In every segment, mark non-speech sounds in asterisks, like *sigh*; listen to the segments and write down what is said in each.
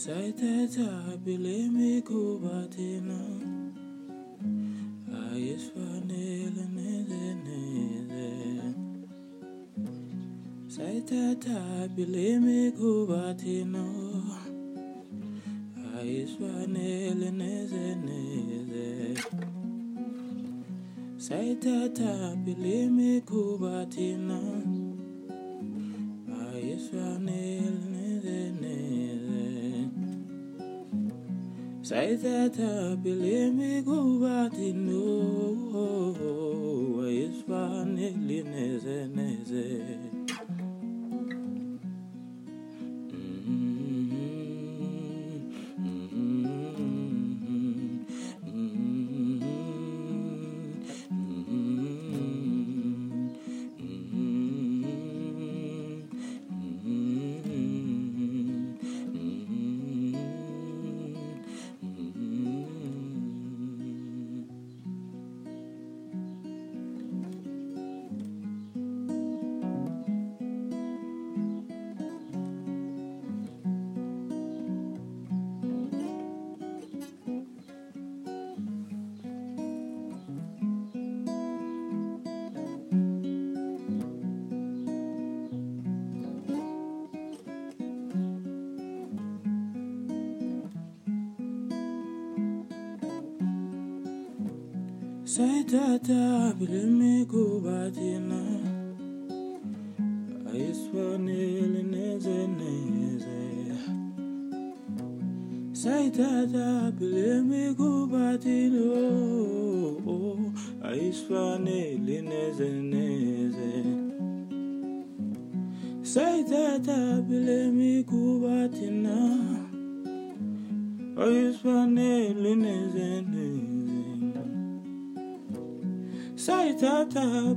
Sayithatha bilimi kubathina ayisifanele neze neze. Sayithatha bilimi kubathina ayisifanele neze neze. Sayithatha bilimi kubathina Sayithatha bilimi kubathina Sayithatha bilimi kubathina ayisifanele neze neze. Sayithatha bilimi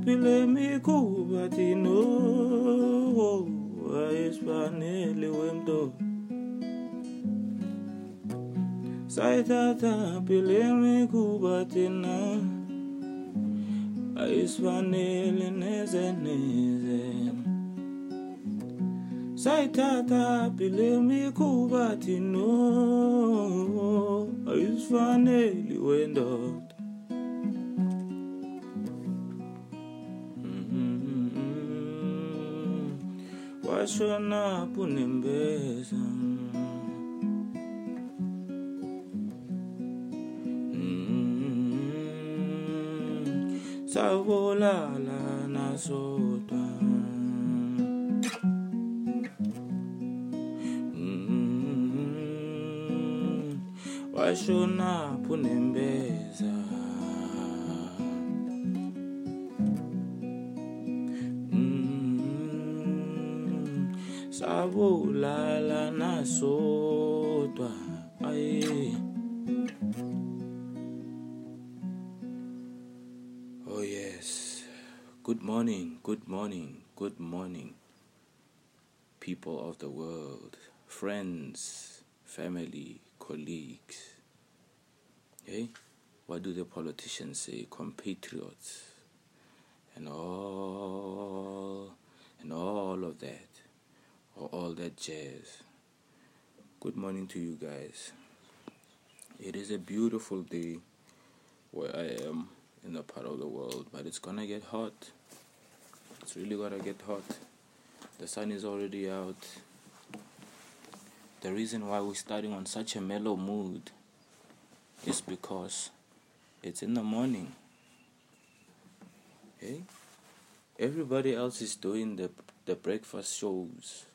Sayithatha bilimi kubathina ayisifanele wemnto Sayithatha bilimi kubathina ayisifanele neze neze Kubathina ayisifanele wendoda washona punembeza mm. savolala nasodwa mm. washona punembeza Oh yes. Good morning good morning good morning people of the world friends family colleagues. Hey what do the politicians say? Compatriots. And all and all of that or all that jazz. Good morning to you guys. It is a beautiful day where I am in a part of the world, but it's gonna get hot. It's really gonna get hot. The sun is already out. The reason why we're starting on such a mellow mood is because it's in the morning. Okay? everybody else is doing the the breakfast shows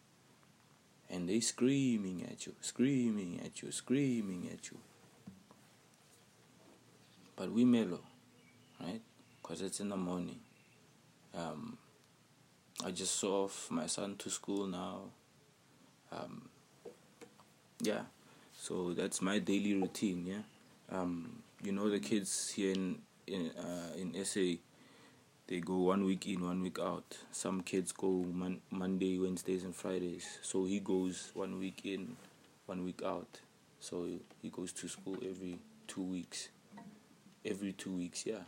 and they screaming at you, screaming at you, screaming at you. But we mellow, right? Because it's in the morning. Um, I just saw off my son to school now. Um, yeah, so that's my daily routine. Yeah, um, you know the kids here in in uh, in SA they go one week in, one week out. Some kids go mon- Monday, Wednesdays, and Fridays. So he goes one week in, one week out. So he goes to school every two weeks. Every two weeks, yeah.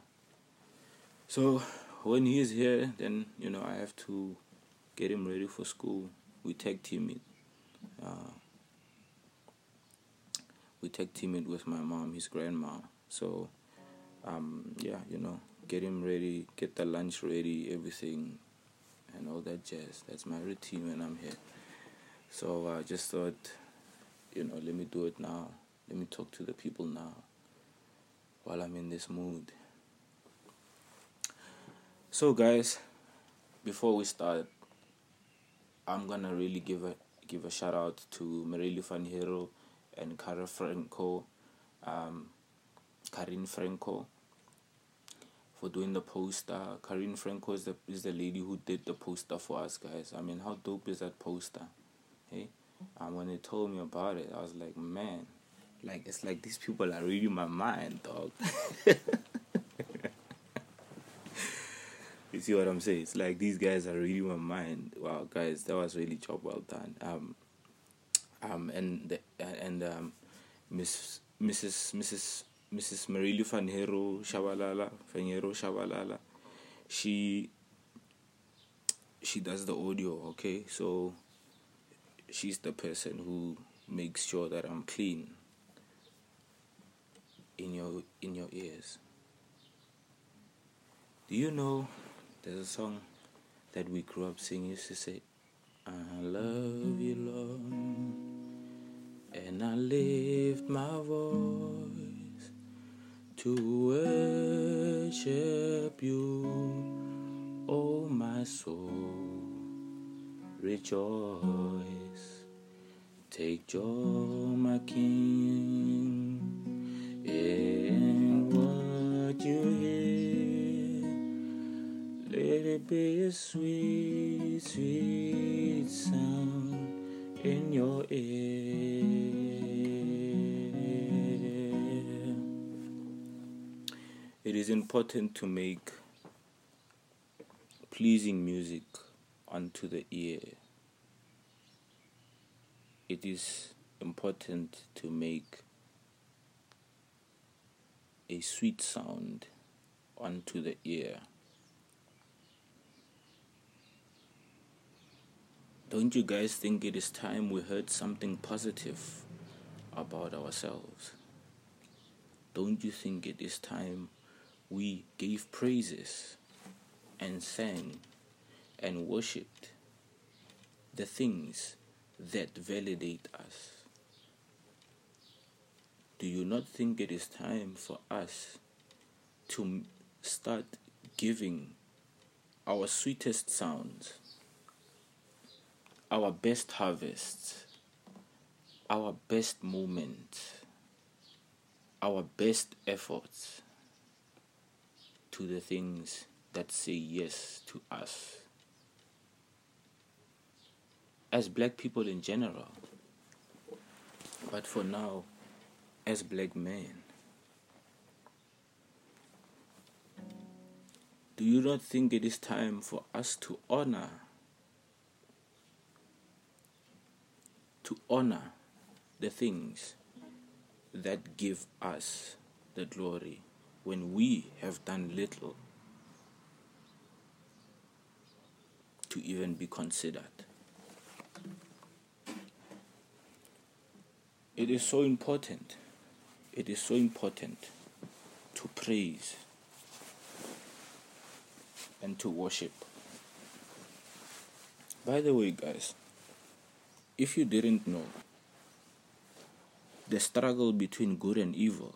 So when he is here, then you know I have to get him ready for school. We tag team it. Uh, we tag team it with my mom, his grandma. So um, yeah, you know get him ready, get the lunch ready, everything, and all that jazz. That's my routine when I'm here. So I just thought, you know, let me do it now. Let me talk to the people now while I'm in this mood. So, guys, before we start, I'm gonna really give a give a shout out to Marily Van and Cara Franco, um, Karin Franco for doing the poster. Karine Franco is the is the lady who did the poster for us guys. I mean, how dope is that poster? Hey, and when they told me about it, I was like, man, like it's like these people are reading my mind, dog. *laughs* you see what I'm saying? It's like these guys are reading my mind. Wow, guys, that was really job well done. Um, um, and the, and um, Miss Mrs. Mrs. Mrs. Marily van Hero Shabalala, van Hero Shabalala, she she does the audio, okay? So she's the person who makes sure that I'm clean in your in your ears. Do you know there's a song that we grew up singing used to say I love you Lord and I lift my voice to worship you, oh my soul. Rejoice, take joy, my King, in what you hear. Let it be a sweet, sweet sound in your ear. It is important to make pleasing music unto the ear. It is important to make a sweet sound unto the ear. Don't you guys think it is time we heard something positive about ourselves? Don't you think it is time we gave praises and sang and worshipped the things that validate us. Do you not think it is time for us to start giving our sweetest sounds, our best harvests, our best moments, our best efforts? To the things that say yes to us. As black people in general, but for now, as black men. Do you not think it is time for us to honor to honor the things that give us the glory? When we have done little to even be considered. It is so important, it is so important to praise and to worship. By the way, guys, if you didn't know, the struggle between good and evil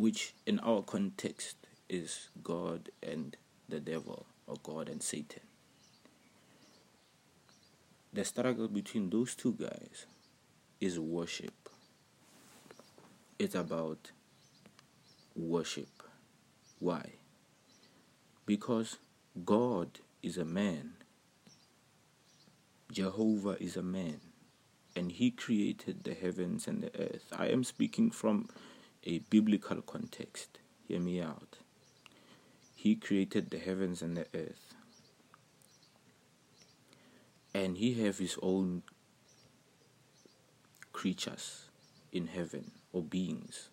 which in our context is God and the devil, or God and Satan. The struggle between those two guys is worship. It's about worship. Why? Because God is a man, Jehovah is a man, and He created the heavens and the earth. I am speaking from a biblical context. Hear me out. He created the heavens and the earth. And he have his own creatures in heaven or beings.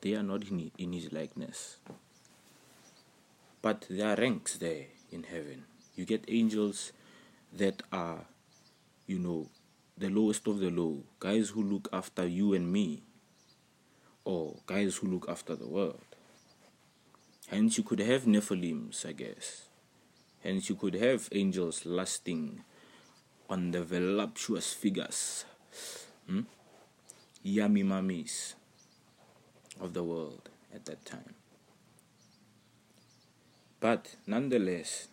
They are not in, in his likeness. But there are ranks there in heaven. You get angels that are, you know, the lowest of the low, guys who look after you and me, or guys who look after the world. Hence, you could have Nephilims, I guess. Hence, you could have angels lusting on the voluptuous figures, hmm? yummy mummies of the world at that time. But nonetheless,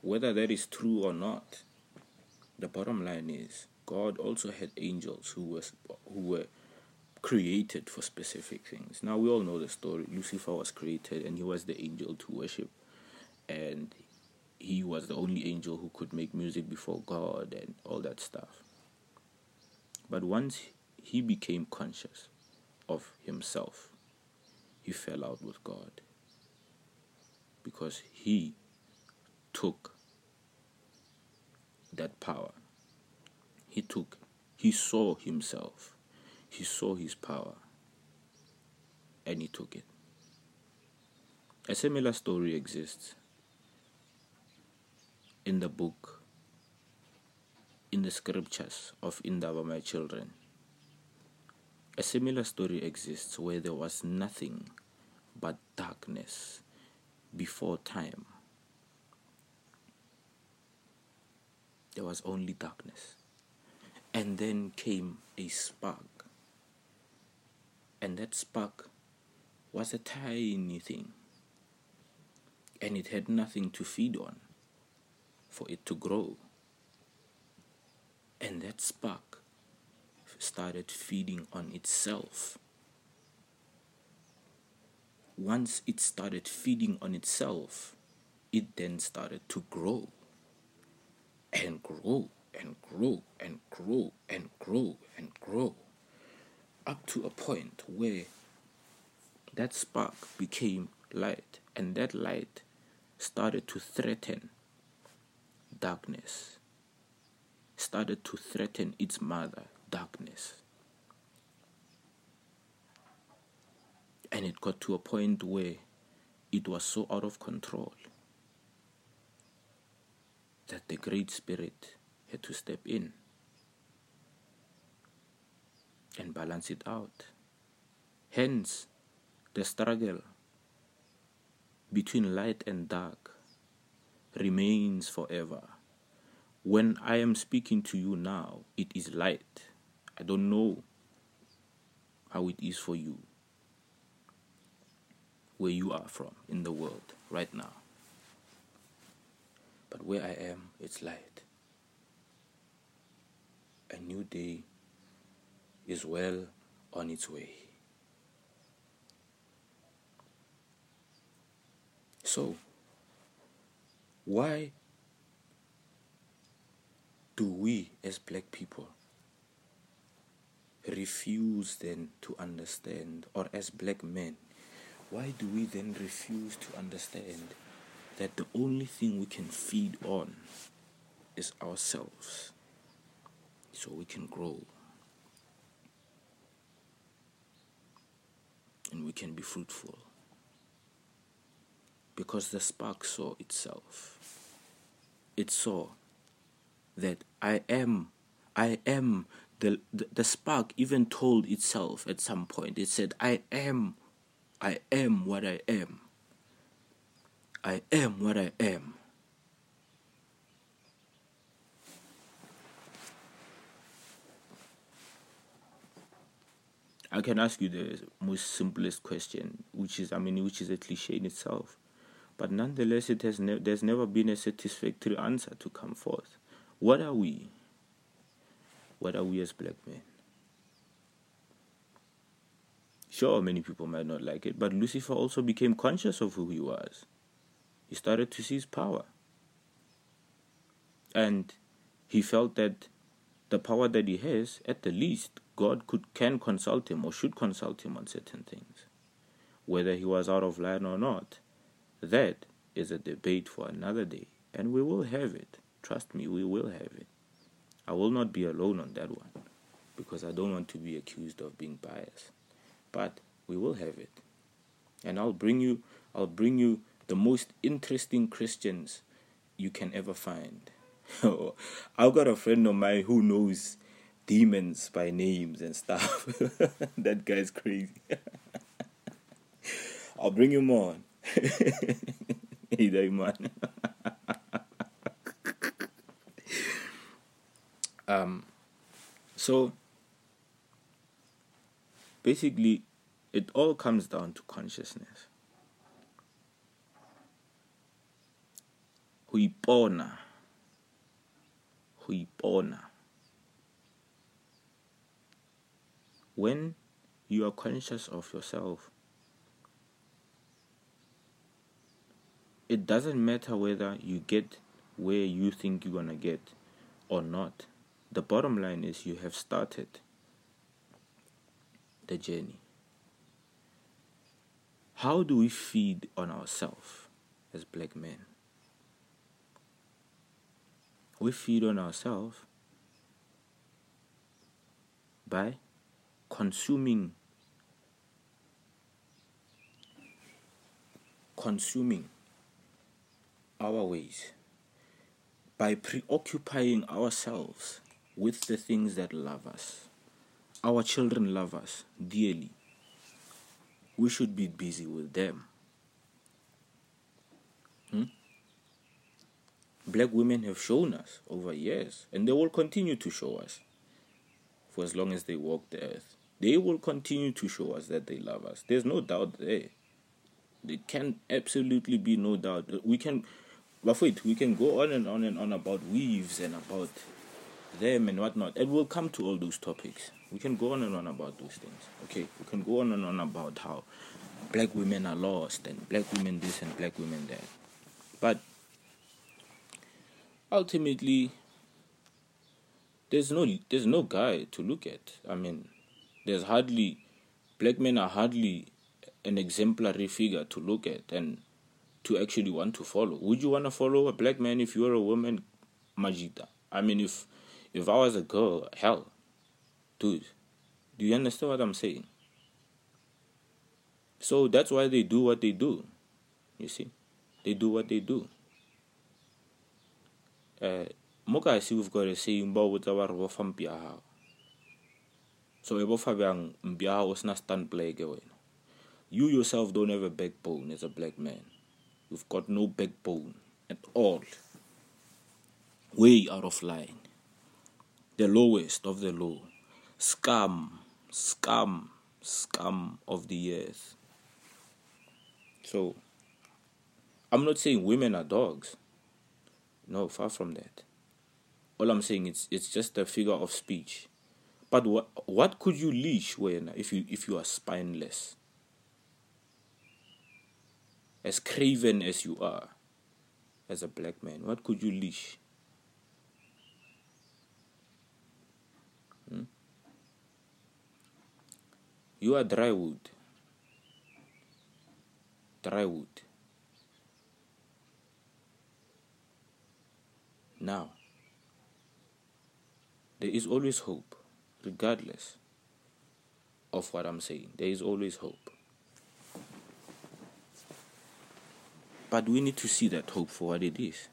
whether that is true or not, the bottom line is God also had angels who was who were created for specific things. Now we all know the story. Lucifer was created and he was the angel to worship and he was the only angel who could make music before God and all that stuff. But once he became conscious of himself, he fell out with God because he took that power. He took, he saw himself, he saw his power, and he took it. A similar story exists in the book, in the scriptures of Indaba, my children. A similar story exists where there was nothing but darkness before time. There was only darkness. And then came a spark. And that spark was a tiny thing. And it had nothing to feed on for it to grow. And that spark started feeding on itself. Once it started feeding on itself, it then started to grow and grow and grow and grow and grow and grow up to a point where that spark became light and that light started to threaten darkness started to threaten its mother darkness. And it got to a point where it was so out of control that the Great Spirit had to step in and balance it out. Hence, the struggle between light and dark remains forever. When I am speaking to you now, it is light. I don't know how it is for you, where you are from in the world right now. But where I am, it's light. A new day is well on its way. So, why do we as black people refuse then to understand, or as black men, why do we then refuse to understand that the only thing we can feed on is ourselves so we can grow and we can be fruitful? Because the spark saw itself, it saw that I am, I am. The, the, the spark even told itself at some point, it said, I am, I am what I am. I am what I am. I can ask you the most simplest question, which is, I mean, which is a cliche in itself, but nonetheless, it has ne- there's never been a satisfactory answer to come forth. What are we? What are we as black men? Sure, many people might not like it, but Lucifer also became conscious of who he was. He started to seize power. And he felt that the power that he has, at the least, God could can consult him or should consult him on certain things. Whether he was out of line or not, that is a debate for another day, and we will have it. Trust me, we will have it. I will not be alone on that one because I don't want to be accused of being biased but we will have it. And I'll bring you I'll bring you the most interesting Christians you can ever find. *laughs* I've got a friend of mine who knows demons by names and stuff. *laughs* that guy's crazy. *laughs* I'll bring you *laughs* more. hey there, man. um so basically it all comes down to consciousness ho ipona when you are conscious of yourself it doesn't matter whether you get where you think you're to get or not the bottom line is you have started the journey. How do we feed on ourselves as black men? We feed on ourselves by consuming consuming our ways by preoccupying ourselves with the things that love us our children love us dearly. We should be busy with them. Hmm? Black women have shown us over years, and they will continue to show us for as long as they walk the earth. They will continue to show us that they love us. There's no doubt there. There can absolutely be no doubt. We can, but wait, we can go on and on and on about weaves and about them and whatnot. And we'll come to all those topics. We can go on and on about those things. Okay, we can go on and on about how black women are lost and black women this and black women that. But ultimately, there's no there's no guy to look at. I mean, there's hardly black men are hardly an exemplary figure to look at and to actually want to follow. Would you want to follow a black man if you were a woman, Majita? I mean, if if I was a girl, hell, dude, do you understand what I'm saying? So that's why they do what they do. You see, they do what they do. Uh, moka see we've got a saying about. So e bofa bang mpia hao sna stand play ke wena. You yourself don't have a backbone as a black man. You've got no backbone at all. Way out of line the lowest of the low, scum, scum, scum of the earth. So, I'm not saying women are dogs. No, far from that. All I'm saying is it's just a figure of speech. But what what could you leash when if you if you are spineless? As craven as you are, as a black man, what could you leash? Hmm? You are dry wood. Dry wood. Now, there is always hope, regardless of what I'm saying. There is always hope. But we need to see that hope for what it is.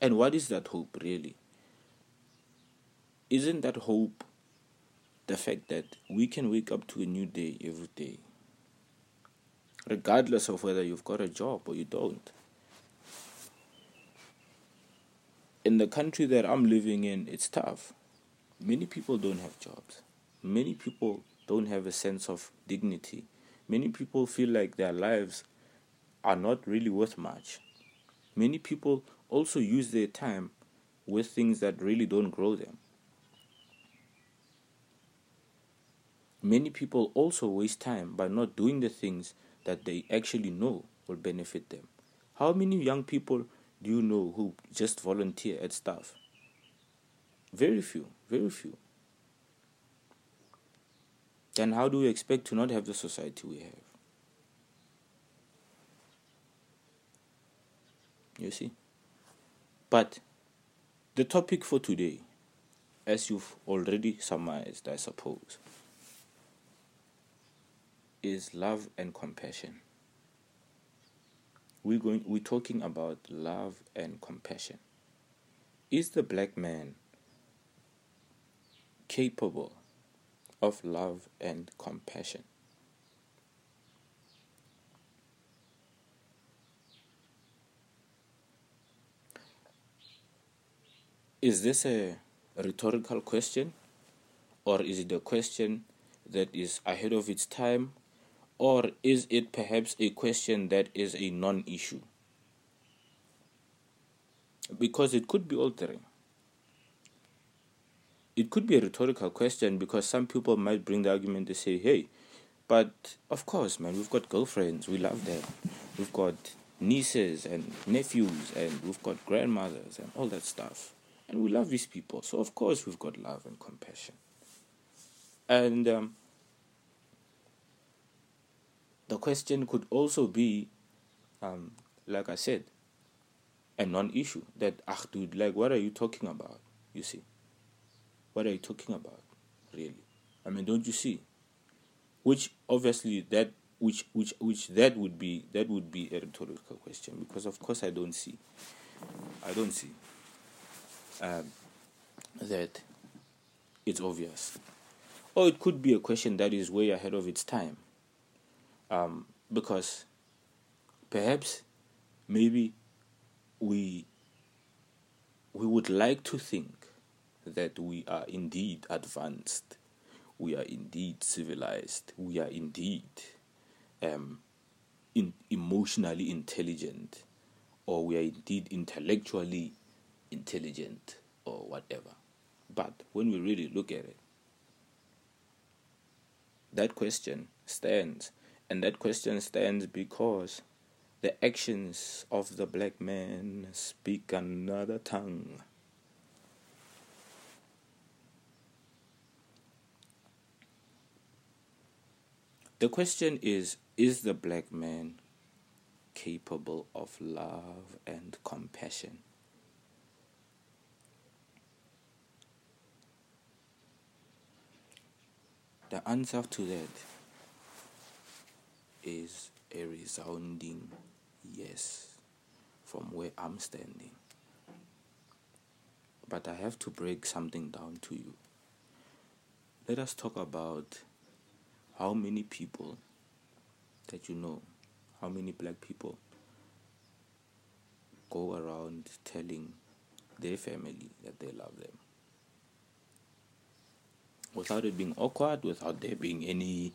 And what is that hope really? Isn't that hope the fact that we can wake up to a new day every day, regardless of whether you've got a job or you don't. In the country that I'm living in, it's tough. Many people don't have jobs. Many people don't have a sense of dignity. Many people feel like their lives are not really worth much. Many people also use their time with things that really don't grow them. Many people also waste time by not doing the things that they actually know will benefit them. How many young people do you know who just volunteer at stuff? Very few, very few. Then how do we expect to not have the society we have? You see? But the topic for today, as you've already surmised, I suppose, is love and compassion. We're going we're talking about love and compassion. Is the black man capable of love and compassion? Is this a rhetorical question or is it a question that is ahead of its time or is it perhaps a question that is a non issue? Because it could be altering. It could be a rhetorical question because some people might bring the argument to say, hey, but of course, man, we've got girlfriends, we love them. We've got nieces and nephews, and we've got grandmothers and all that stuff. And we love these people. So, of course, we've got love and compassion. And um, the question could also be, um, like I said, a non-issue. That ah, dude, like, what are you talking about? You see, what are you talking about, really? I mean, don't you see? Which obviously that which which which that would be that would be a rhetorical question because of course I don't see, I don't see um, that it's obvious, or it could be a question that is way ahead of its time um, because perhaps maybe we we would like to think that we are indeed advanced, we are indeed civilized, we are indeed um, in, emotionally intelligent, or we are indeed intellectually intelligent, or whatever. But when we really look at it, that question stands and that question stands because the actions of the black man speak another tongue. The question is Is the black man capable of love and compassion? The answer to that is a resounding yes from where I'm standing. But I have to break something down to you. Let us talk about how many people that you know, how many black people go around telling their family that they love them. Without it being awkward, without there being any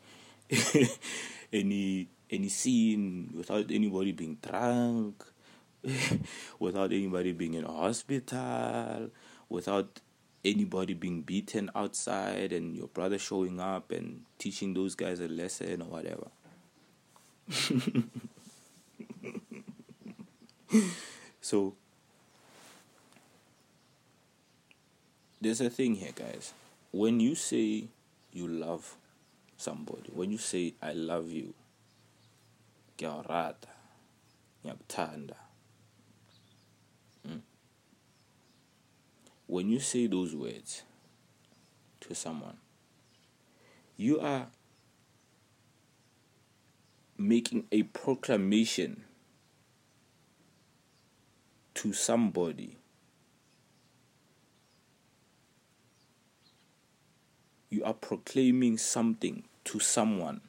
*laughs* any any scene without anybody being drunk, *laughs* without anybody being in a hospital, without anybody being beaten outside and your brother showing up and teaching those guys a lesson or whatever. *laughs* so there's a thing here guys when you say you love somebody when you say i love you ngiyakuthanda hmm? When you say those words to someone you are making a proclamation to somebody you are proclaiming something to someone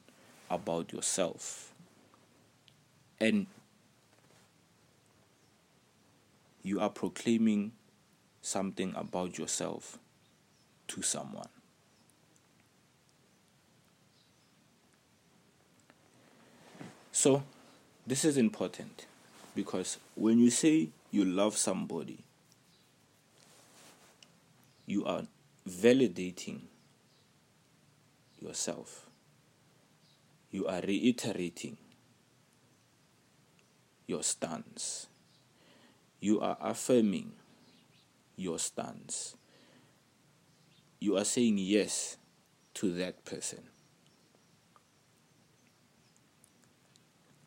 about yourself. And you are proclaiming something about yourself to someone. So, this is important because when you say you love somebody, you are validating yourself. You are reiterating your stance. You are affirming your stance. You are saying yes to that person.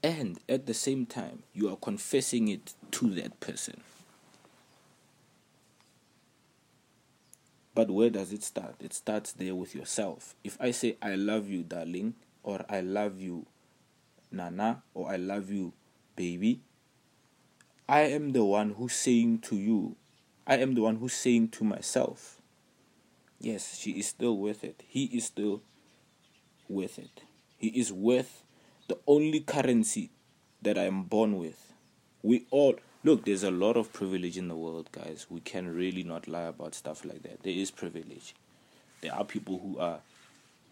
and at the same time you are confessing it to that person but where does it start it starts there with yourself if i say i love you darling or i love you nana or i love you baby i am the one who's saying to you i am the one who's saying to myself yes she is still with it he is still with it he is worth the only currency that I am born with. We all look, there's a lot of privilege in the world, guys. We can really not lie about stuff like that. There is privilege. There are people who are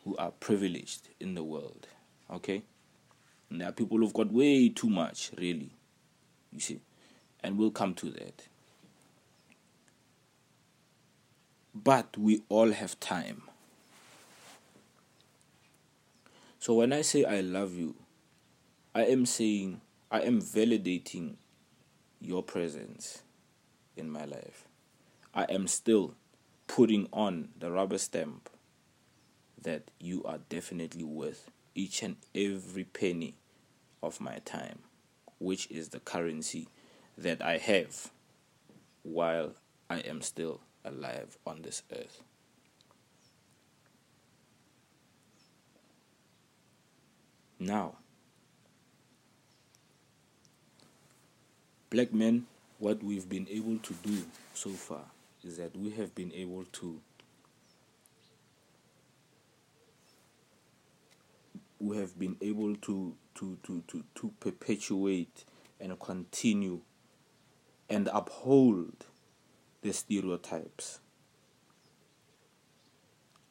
who are privileged in the world. Okay? And there are people who've got way too much, really. You see? And we'll come to that. But we all have time. So when I say I love you, I am saying, I am validating your presence in my life. I am still putting on the rubber stamp that you are definitely worth each and every penny of my time, which is the currency that I have while I am still alive on this earth. Now, black men, what we've been able to do so far is that we have been able to we have been able to to to to, to perpetuate and continue and uphold the stereotypes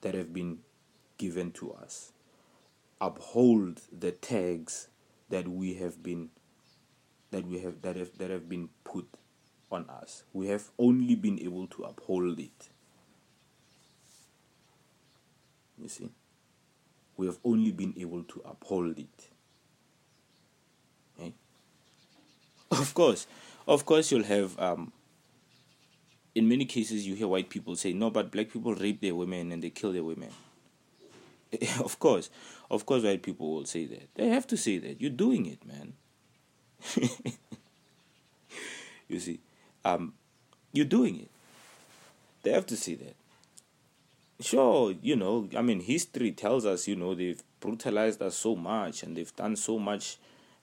that have been given to us uphold the tags that we have been that we have that have that have been put on us. We have only been able to uphold it. You see? We have only been able to uphold it. Okay? Of course, of course you'll have um in many cases you hear white people say, No, but black people rape their women and they kill their women. *laughs* of course. Of course white people will say that. They have to say that. You're doing it, man. *laughs* you see, um, you're doing it. They have to say that. Sure, you know, I mean, history tells us, you know, they've brutalized us so much and they've done so much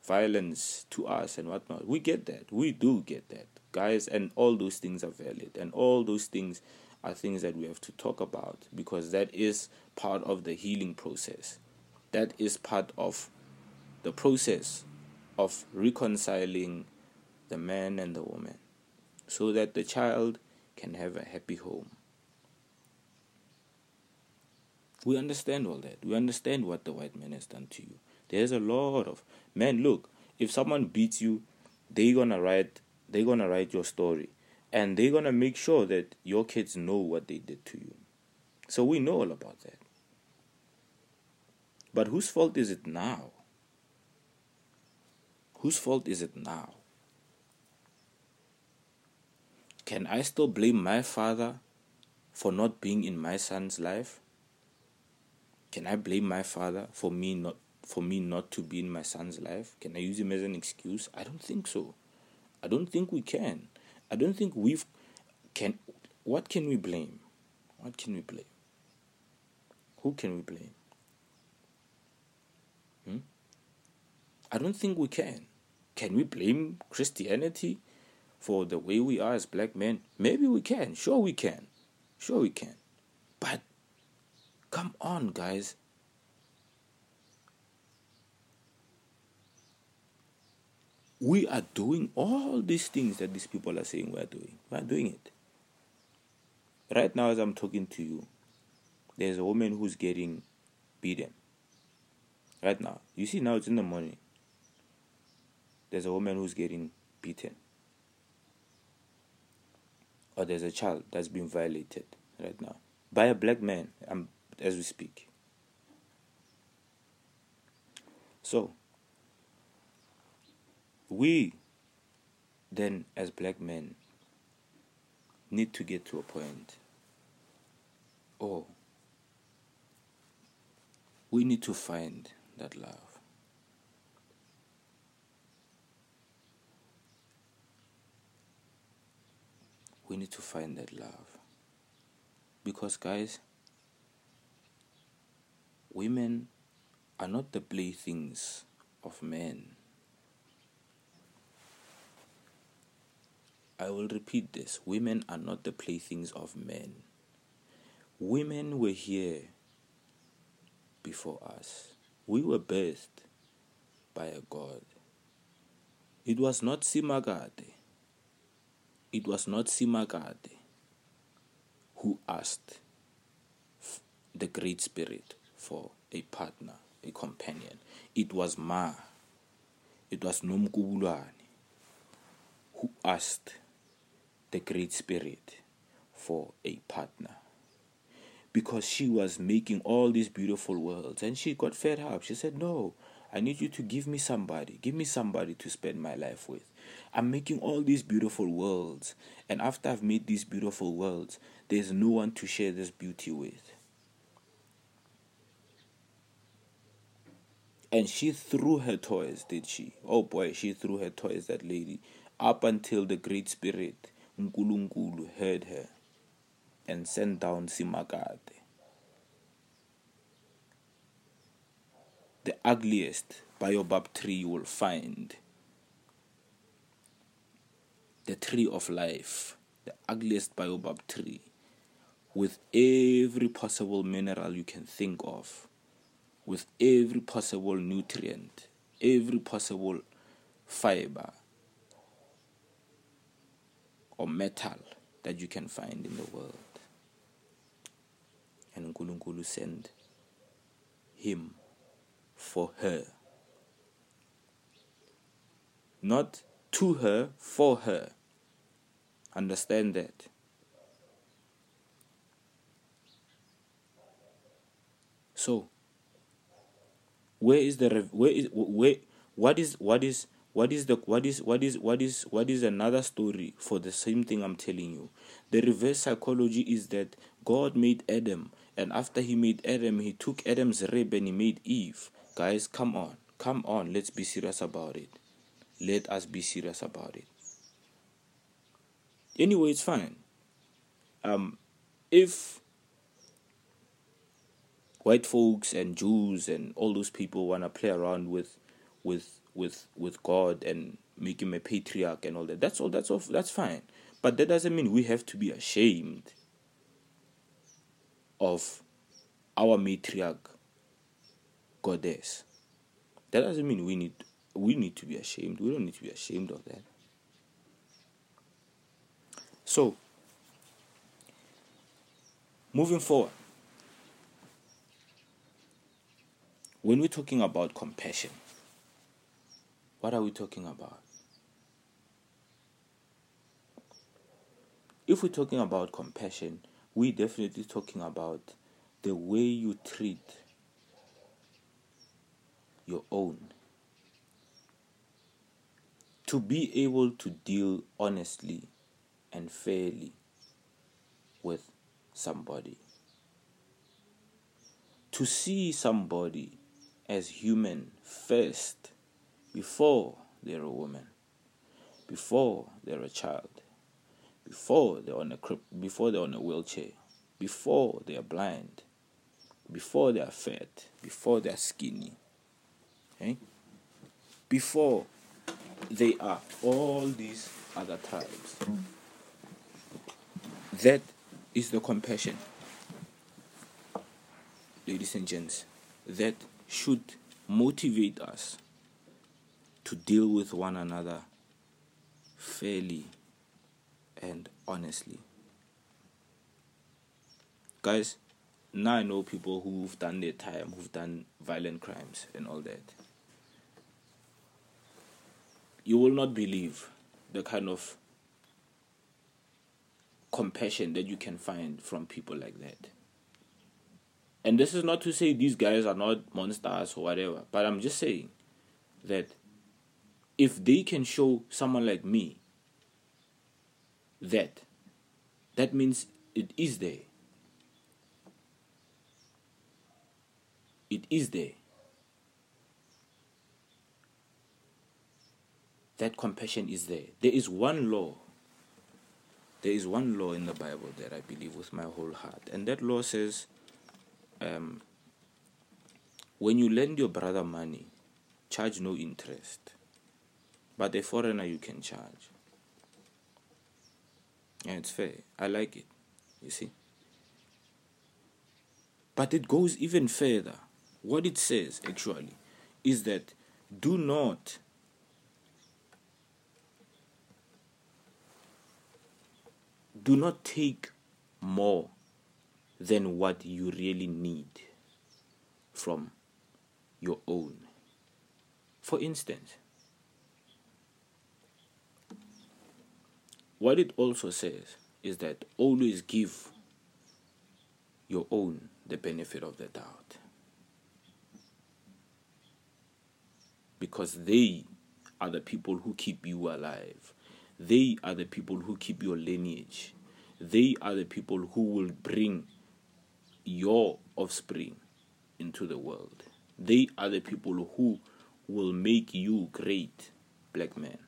violence to us and whatnot. We get that. We do get that, guys, and all those things are valid. And all those things are things that we have to talk about because that is part of the healing process. That is part of the process of reconciling the man and the woman so that the child can have a happy home. We understand all that. We understand what the white man has done to you. There's a lot of man. Look, if someone beats you, they're gonna write. They're gonna write your story, and they're gonna make sure that your kids know what they did to you. So we know all about that. But whose fault is it now? Whose fault is it now? Can I still blame my father for not being in my son's life? Can I blame my father for me not for me not to be in my son's life? Can I use him as an excuse? I don't think so. I don't think we can. I don't think we've can what can we blame? What can we blame? Who can we blame? Hmm? I don't think we can. Can we blame Christianity for the way we are as black men? Maybe we can. Sure, we can. Sure, we can. But come on, guys. We are doing all these things that these people are saying we are doing. We are doing it. Right now, as I'm talking to you, there's a woman who's getting beaten. Right now. You see, now it's in the morning. there's a woman who's getting beaten, or there's a child that's being violated right now by a black man um, as we speak. So, we then, as black men, need to get to a point, or we need to find that love. We need to find that love. Because, guys, women are not the playthings of men. I will repeat this women are not the playthings of men. Women were here before us. We were birthed by a God. It was not Simagade. It was not Simagade who asked the Great Spirit for a partner, a companion. It was Ma. It was Nomkhubulwane who asked the Great Spirit for a partner. Because she was making all these beautiful worlds and she got fed up. She said, No, I need you to give me somebody. Give me somebody to spend my life with. I'm making all these beautiful worlds. And after I've made these beautiful worlds, there's no one to share this beauty with. And she threw her toys, did she? Oh boy, she threw her toys, that lady, up until the Great Spirit, Nkulunkulu, heard her and sent down Simakate. The ugliest baobab tree you will find. The tree of life, the ugliest baobab tree with every possible mineral you can think of, with every possible nutrient, every possible fiber or metal that you can find in the world. And Nkulunkulu sent him for her. Not to her, for her. Understand that. So, where is the where is where what is what is what is the what is what is what is what is another story for the same thing I'm telling you? The reverse psychology is that God made Adam, and after he made Adam, he took Adam's rib and he made Eve. Guys, come on, come on, let's be serious about it. Let us be serious about it. Anyway, it's fine. Um, if white folks and Jews and all those people want to play around with with with with God and make him a patriarch and all that. That's all that's all that's fine. But that doesn't mean we have to be ashamed of our matriarch goddess. That doesn't mean we need we need to be ashamed. We don't need to be ashamed of that. So moving forward When we're talking about compassion, what are we talking about? If we're talking about compassion, we're definitely talking about the way you treat your own. To be able to deal honestly and fairly with somebody. To see somebody as human first before they're a woman, before they're a child, before they're on a before they're on a wheelchair, before they are blind, before they are fat, before they are skinny, okay? before they are all these other tribes. That is the compassion, ladies and gents. That should motivate us to deal with one another fairly and honestly. Guys, now I know people who've done their time, who've done violent crimes and all that. you will not believe the kind of compassion that you can find from people like that. And this is not to say these guys are not monsters or whatever, but I'm just saying that if they can show someone like me that, that means it is there. It is there. That compassion is there. There is one law. There is one law in the Bible that I believe with my whole heart. And that law says um, when you lend your brother money, charge no interest. But a foreigner you can charge. And it's fair. I like it. You see? But it goes even further. What it says actually is that do not do not take more than what you really need from your own. For instance, what it also says is that always give your own the benefit of the doubt. Because they are the people who keep you alive. They are the people who keep your lineage. They are the people who will bring your offspring into the world. They are the people who will make you great, black man.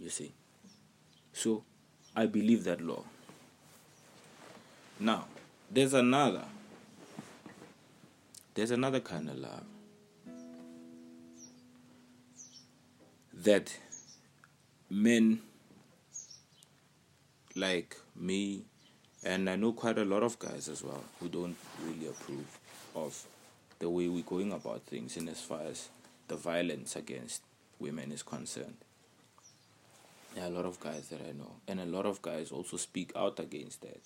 You see? So, I believe that law. Now, there's another. There's another kind of love. That men like me, and I know quite a lot of guys as well who don't really approve of the way we're going about things in as far as the violence against women is concerned. Are a lot of guys that I know, and a lot of guys also speak out against that.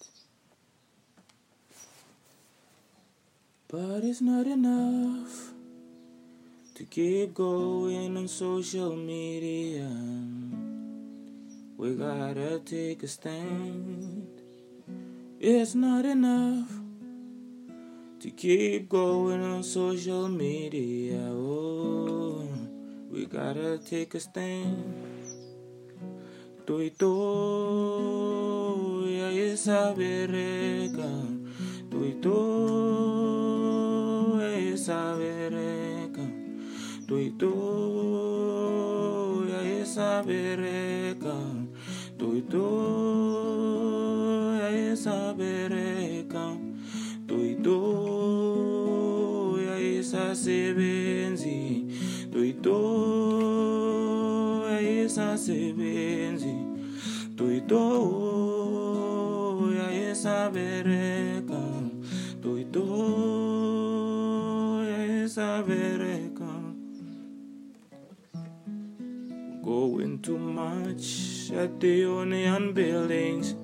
But it's not enough to keep going on social media. We gotta take a stand. It's not enough to keep going on social media. Oh, we gotta take a stand. Tu y tu, y ahí sabe reca. Tu y tu, ahí sabe reca. Tu y tu, y ahí sabe reca. Tu y tú tu, ahí sabe reca. Tu y tu, y ahí sabe benzi. Tu y tú tu, ahí sabe benzi. Tuito ya esa sebenzi. Tuito yayesabereka tuito yayesabereka going too much at the Union Buildings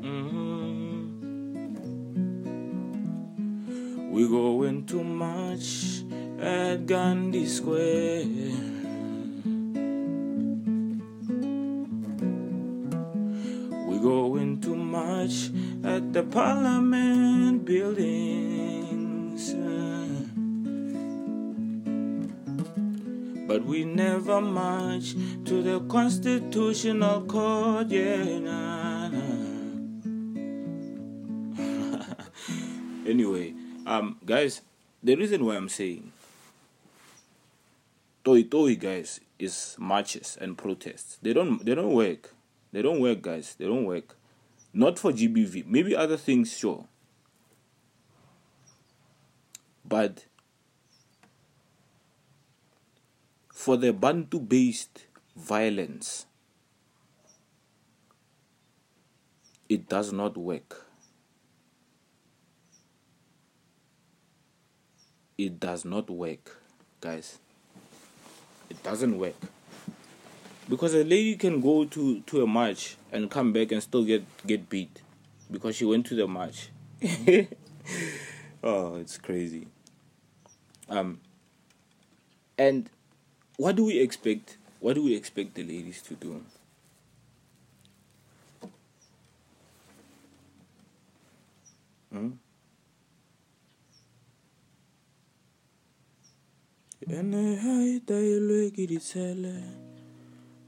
mm-hmm. We going too much at Gandhi Square. Going to march at the parliament buildings. But we never march to the constitutional court, yeah. Nah, nah. *laughs* anyway, um, guys, the reason why I'm saying toy toy guys is marches and protests. They don't they don't work. They don't work, guys. They don't work. Not for GBV. Maybe other things, sure. But for the Bantu based violence, it does not work. It does not work, guys. It doesn't work because a lady can go to to a match and come back and still get get beat because she went to the match *laughs* oh, it's crazy. Um, and what do we expect? What do we expect the ladies to do? Hmm?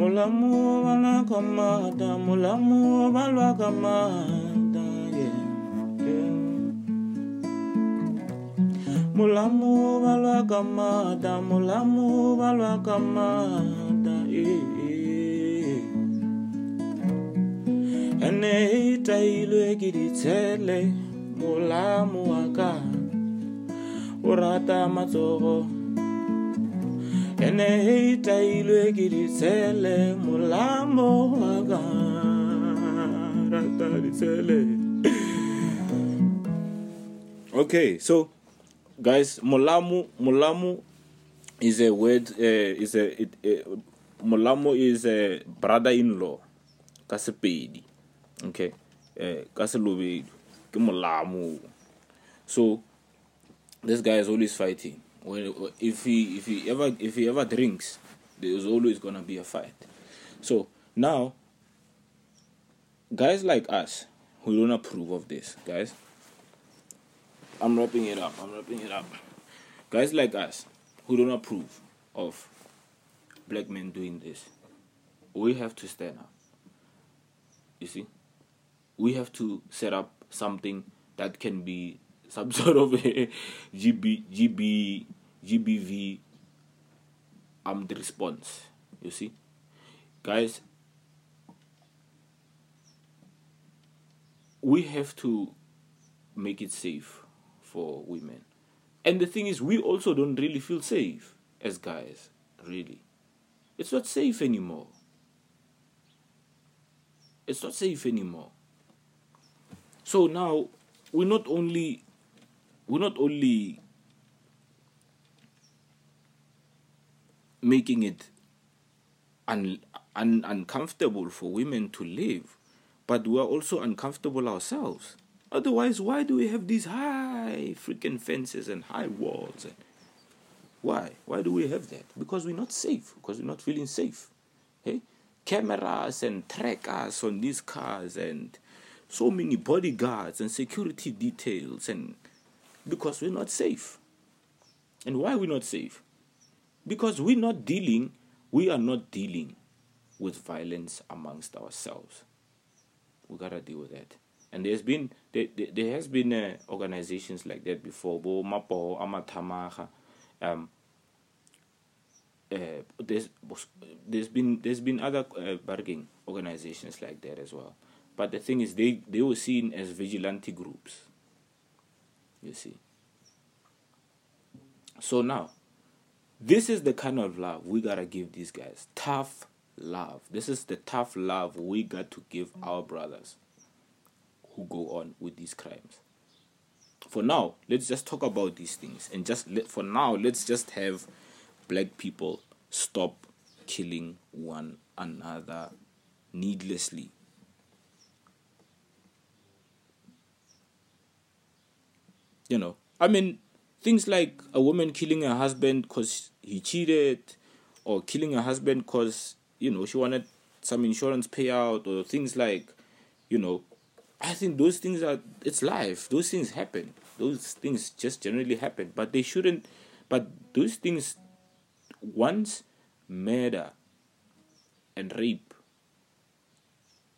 Mulamu bala kamada, mulamu balwa kamada, yeah. yeah. Mulamu balwa kamada, mulamu balwa kamada, yeah. Ene itailwe kiditele, mulamu waka, urata matsogo. Ene okay so guys molamo molamo is a word uh, is a it, uh, is a brother-in-law ka sepedi. Okay uh, ka selobedu ke molamo so this guy is always fighting when if he if he ever if he ever drinks, there's always gonna be a fight. So now, guys like us who don't approve of this, guys. I'm wrapping it up. I'm wrapping it up. Guys like us who don't approve of black men doing this, we have to stand up. You see, we have to set up something that can be some *laughs* sort of a GB, GB, GBV armed response. You see, guys, we have to make it safe for women. And the thing is, we also don't really feel safe as guys, really. It's not safe anymore. It's not safe anymore. So now, we not only we're not only making it un, un, uncomfortable for women to live, but we're also uncomfortable ourselves. Otherwise, why do we have these high freaking fences and high walls? And why? Why do we have that? Because we're not safe. Because we're not feeling safe. Hey, cameras and trackers on these cars and so many bodyguards and security details and because we're not safe. And why are we not safe? Because we're not dealing, we are not dealing with violence amongst ourselves. We gotta deal with that. And there's been there, there has been uh, organizations like that before. Bo Mapogo a Mathamaga. Um, uh, there's there's been there's been other uh, bargaining organizations like that as well. But the thing is, they they were seen as vigilante groups. You see. So now, this is the kind of love we gotta give these guys. Tough love. This is the tough love we got to give our brothers who go on with these crimes. For now, let's just talk about these things and just let, for now, let's just have black people stop killing one another needlessly. You know, I mean, things like a woman killing her husband because he cheated, or killing her husband because you know she wanted some insurance payout, or things like, you know, I think those things are it's life. Those things happen. Those things just generally happen, but they shouldn't. But those things, once murder and rape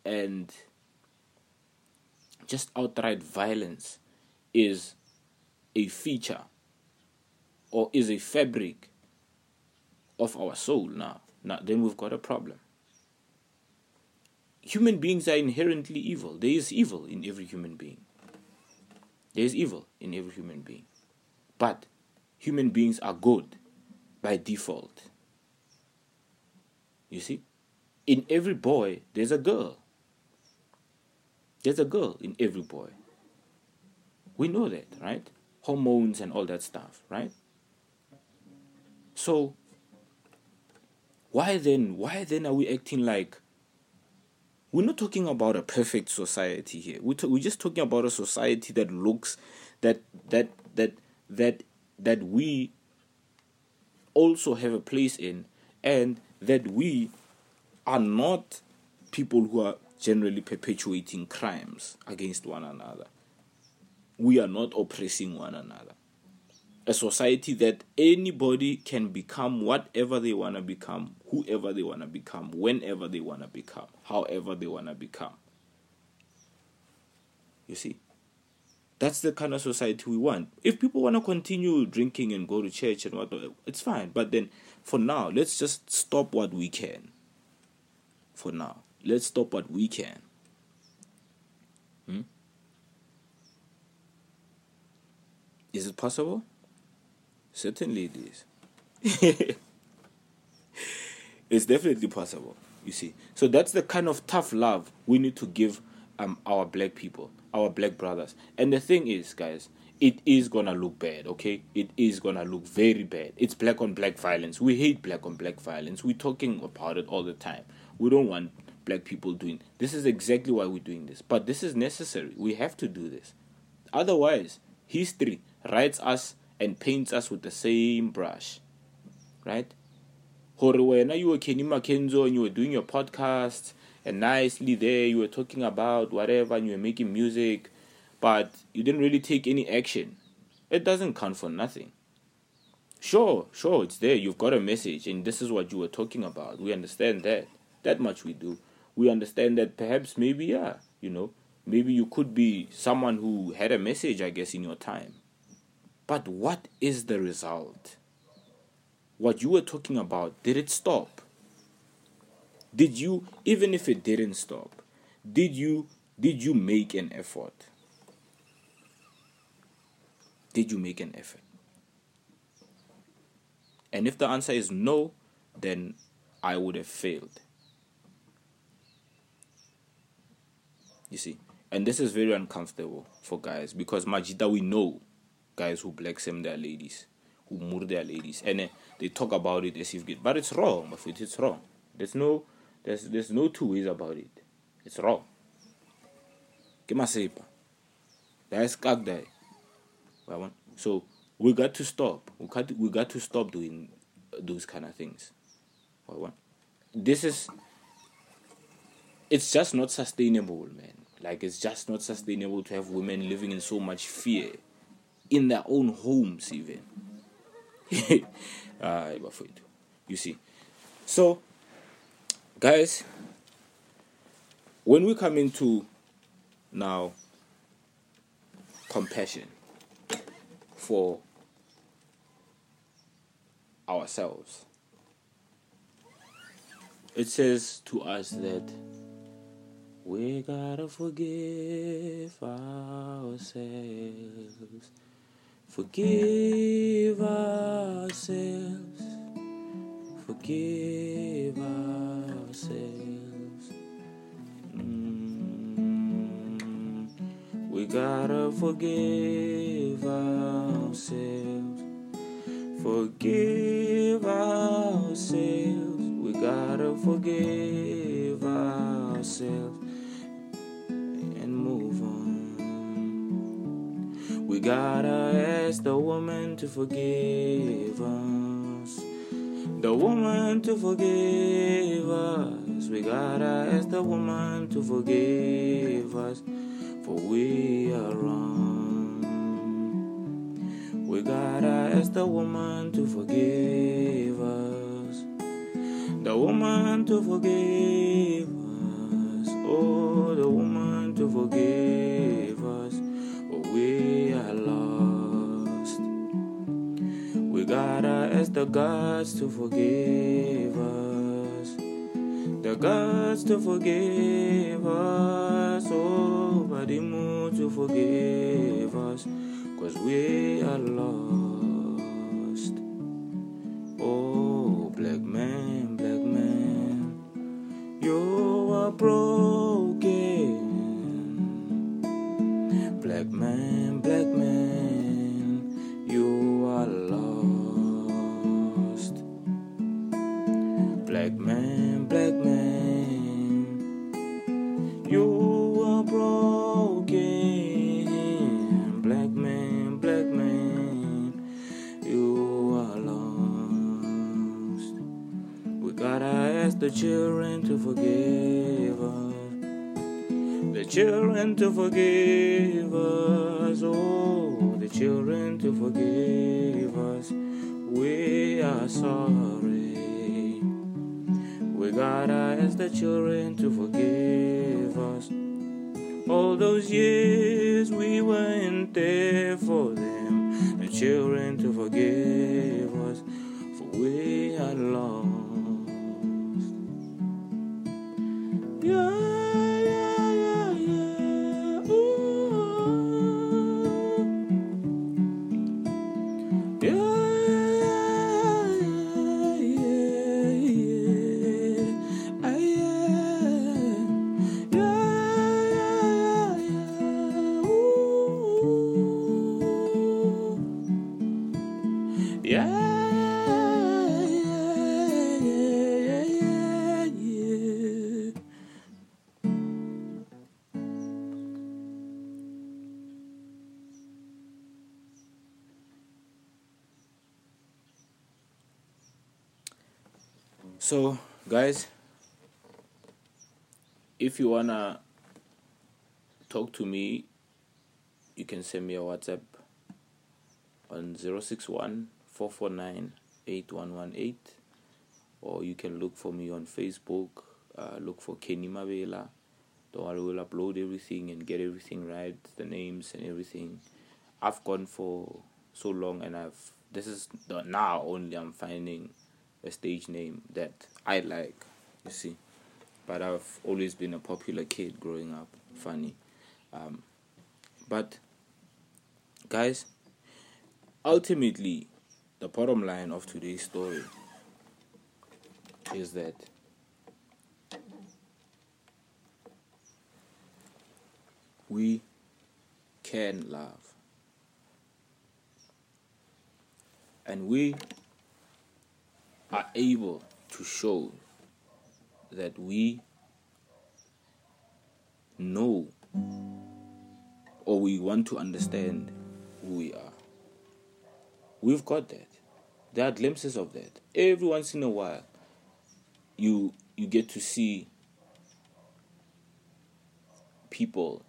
and just outright violence is a feature or is a fabric of our soul now, now then we've got a problem. human beings are inherently evil. There is evil in every human being. There is evil in every human being. But human beings are good by default. You see? In every boy, there's a girl. There's a girl in every boy. We know that, right? Hormones and all that stuff, right? So, why then, why then are we acting like we're not talking about a perfect society here. We're, to, we're just talking about a society that looks that that that that that we also have a place in and that we are not people who are generally perpetuating crimes against one another. We are not oppressing one another. A society that anybody can become whatever they want to become, whoever they want to become, whenever they want to become, however they want to become. You see? That's the kind of society we want. If people want to continue drinking and go to church and whatnot, it's fine. But then, for now, let's just stop what we can. For now, let's stop what we can. Is it possible? Certainly it is. *laughs* it's definitely possible, you see. So that's the kind of tough love we need to give um, our black people, our black brothers. And the thing is, guys, it is gonna look bad, okay? It is gonna look very bad. It's black on black violence. We hate black on black violence. We're talking about it all the time. We don't want black people doing this is exactly why we're doing this. But this is necessary. We have to do this. Otherwise, history writes us and paints us with the same brush. Right? Hore wena you were Kenny Makenzo and you were doing your podcast and nicely there you were talking about whatever and you were making music but you didn't really take any action. It doesn't count for nothing. Sure, sure, it's there. You've got a message, and this is what you were talking about. We understand that. That much we do. We understand that perhaps, maybe, yeah, you know, maybe you could be someone who had a message, I guess, in your time. But what is the result? What you were talking about, did it stop? Did you, even if it didn't stop, did you did you make an effort? Did you make an effort? And if the answer is no, then I would have failed. You see? And this is very uncomfortable for guys because Majida, we know guys who black them their ladies, who murder their ladies, and uh, they talk about it as if it, but it's wrong. But it's wrong. There's no, there's there's no two ways about it. It's wrong. Kemasepa. That's kagdai. So we got to stop. We got to, we got to stop doing those kind of things. This is. It's just not sustainable, man. Like it's just not sustainable to have women living in so much fear in their own homes even. *laughs* you see. So guys, when we come into now compassion for ourselves, it says to us that we gotta forgive ourselves. Forgive ourselves. Forgive ourselves. Mm, we gotta forgive ourselves. Forgive ourselves. We gotta forgive ourselves. Gotta ask the woman to forgive us. The woman to forgive us. We gotta ask the woman to forgive us, for we are wrong. We gotta ask the woman to forgive us. The woman to forgive us. Oh, the woman to forgive us. For we gotta ask the gods to forgive us. The gods to forgive us, oh, moon to forgive us, cause we are lost. Oh, black man, black man, you are broken. The children to forgive us. The children to forgive us. Oh, the children to forgive us. We are sorry. We gotta ask the children to forgive us. All those years we weren't there for them. The children to forgive us, for we are lost. If you wanna talk to me, you can send me a WhatsApp on 061 449 8118 or you can look for me on Facebook. Uh, look for Kenny Mabela. Don't worry, we'll upload everything and get everything right, the names and everything. I've gone for so long and I've this is the now only I'm finding a stage name that I like, you see. But I've always been a popular kid growing up, funny. Um, but guys, ultimately, the bottom line of today's story is that we can love. And we are able to show that we know or we want to understand who we are. We've got that. There are glimpses of that. Every once in a while, you you get to see people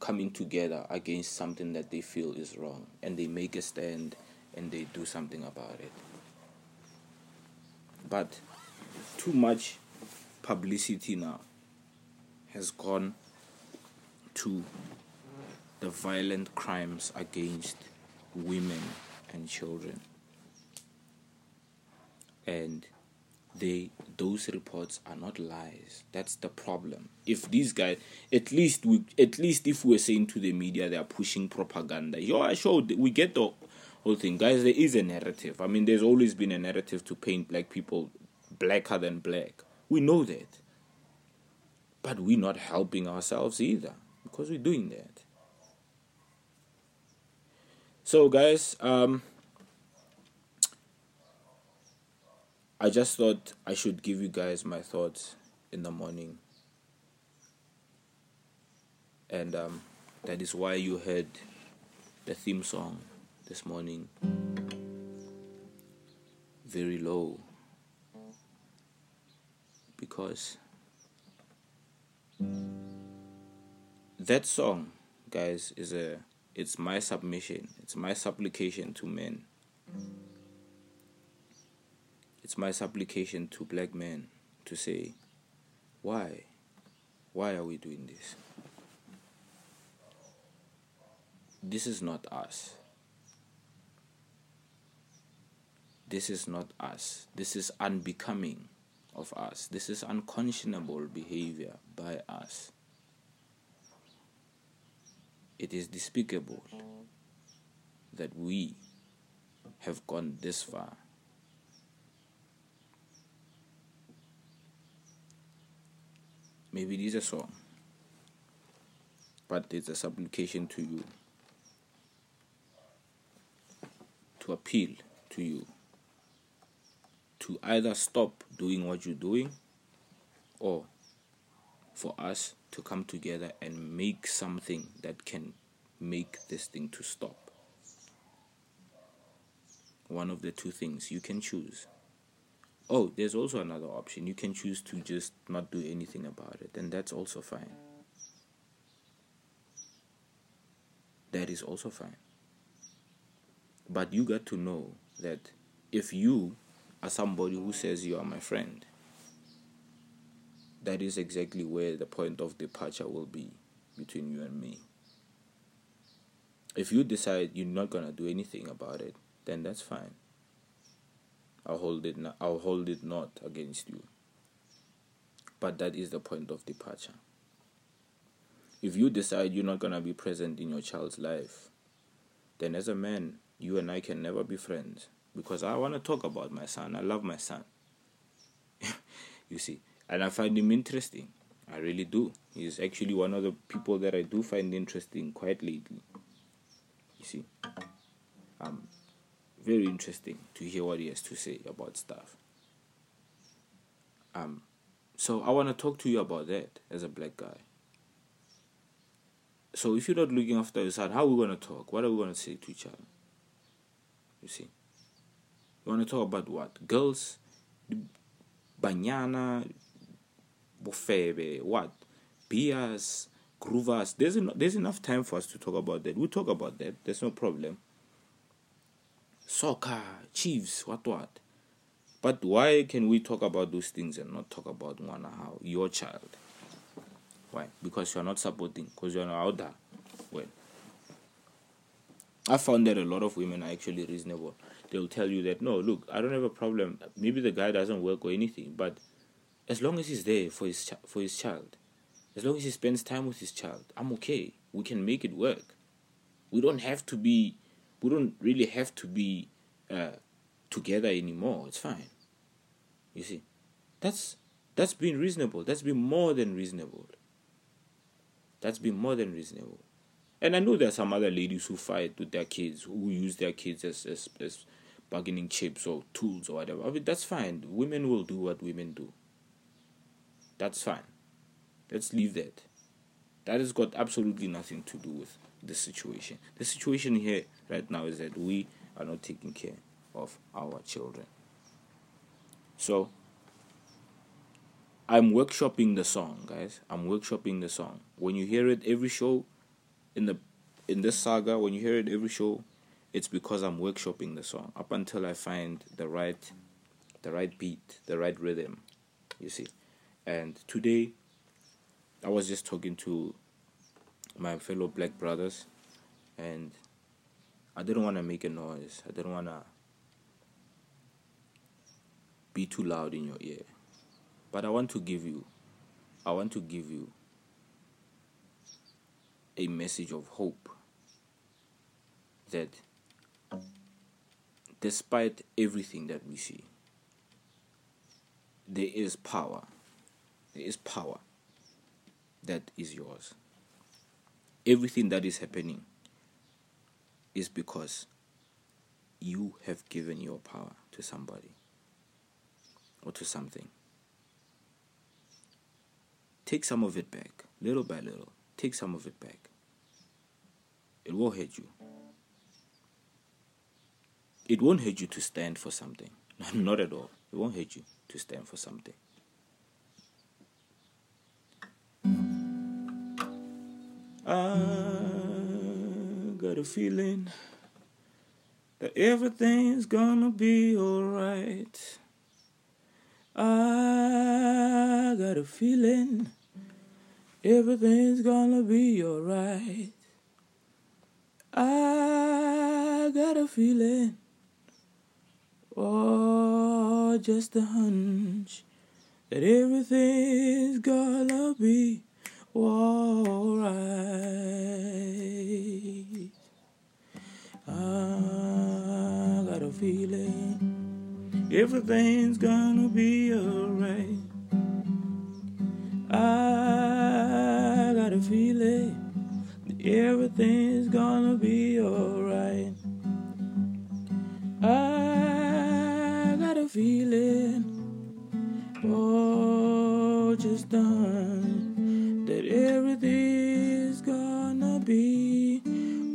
coming together against something that they feel is wrong and they make a stand and they do something about it. But too much publicity now has gone to the violent crimes against women and children. And they those reports are not lies. That's the problem. If these guys at least we at least if we're saying to the media they are pushing propaganda. Yo, I showed we get the whole thing. Guys, there is a narrative. I mean there's always been a narrative to paint black people blacker than black. We know that. But we're not helping ourselves either because we're doing that. So guys, um I just thought I should give you guys my thoughts in the morning. And um, that is why you heard the theme song this morning very low. Because that song, guys, is a it's my submission, it's my supplication to men. It's my supplication to black men to say, why? Why are we doing this? This is not us. This is not us. This is unbecoming of us. This is unconscionable behavior by us. It is despicable that we have gone this far. Maybe it is a song, but it's a supplication to you to appeal to you to either stop doing what you're doing or for us to come together and make something that can make this thing to stop. One of the two things. You can choose. Oh there's also another option. You can choose to just not do anything about it and that's also fine. That is also fine. But you got to know that if you are somebody who says you are my friend, that is exactly where the point of departure will be between you and me. If you decide you're not gonna do anything about it, then that's fine. I'll hold it. I'll hold it not against you. But that is the point of departure. If you decide you're not gonna be present in your child's life, then as a man, you and I can never be friends because I want to talk about my son. I love my son. *laughs* you see, and I find him interesting. I really do. He's actually one of the people that I do find interesting quite lately. You see, um, very interesting to hear what he has to say about stuff. Um, so I want to talk to you about that as a black guy. So if you're not looking after your son, how are we going to talk? What are we going to say to each other? You see, you want to talk about what? Girls, banyana, bofebe, what? Beers, groovers. There's en- there's enough time for us to talk about that. We'll talk about that. There's no problem. Soccer, Chiefs, what what? But why can we talk about those things and not talk about one how your child? Why? Because you're not supporting. Because you're not out there. Well, I found that a lot of women are actually reasonable. They'll tell you that no, look, I don't have a problem. Maybe the guy doesn't work or anything, but as long as he's there for his ch- for his child, as long as he spends time with his child, I'm okay. We can make it work. We don't have to be, we don't really have to be uh, together anymore. It's fine. You see, that's that's been reasonable. That's been more than reasonable. That's been more than reasonable. And I know there are some other ladies who fight with their kids, who use their kids as as, as bargaining chips or tools or whatever. I mean, that's fine. Women will do what women do. That's fine. Let's leave that. That has got absolutely nothing to do with the situation. The situation here right now is that we are not taking care of our children. So I'm workshopping the song, guys. I'm workshopping the song. When you hear it every show, in the in this saga, when you hear it every show, it's because I'm workshopping the song up until I find the right the right beat, the right rhythm. You see. And today I was just talking to my fellow black brothers and I didn't want to make a noise. I didn't want to be too loud in your ear. But I want to give you I want to give you a message of hope that despite everything that we see, there is power. There is power that is yours. Everything that is happening is because you have given your power to somebody or to something. Take some of it back, little by little. Take some of it back. It will hurt you. It won't hurt you to stand for something. *laughs* Not at all. It won't hurt you to stand for something. I got a feeling that everything's gonna be alright. I got a feeling everything's gonna be alright. I got a feeling, oh, just a hunch. that everything's gonna be alright. I got a feeling everything's gonna be alright. I got a feeling that everything's gonna be alright. I feeling, oh, just done, that everything's gonna be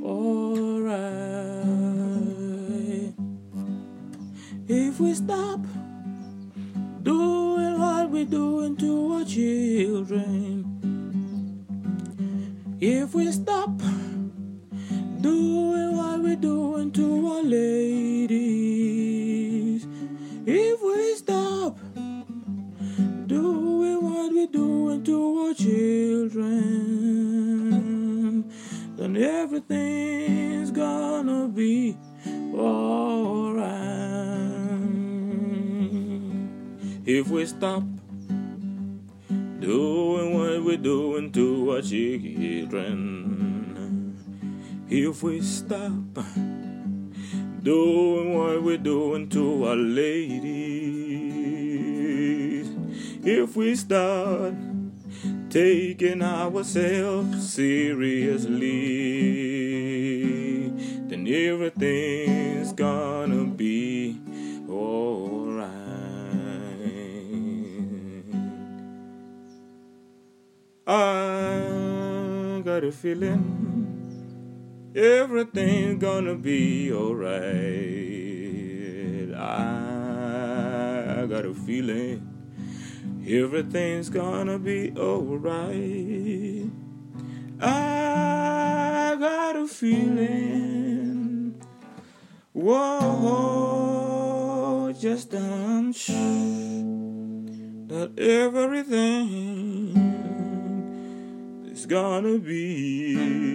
alright. If we stop doing what we're doing to our children, if we start taking ourselves seriously, then everything's gonna be alright. I got a feeling everything's gonna be alright. I got a feeling everything's gonna be alright. I got a feeling, whoa, just a hunch that everything is gonna be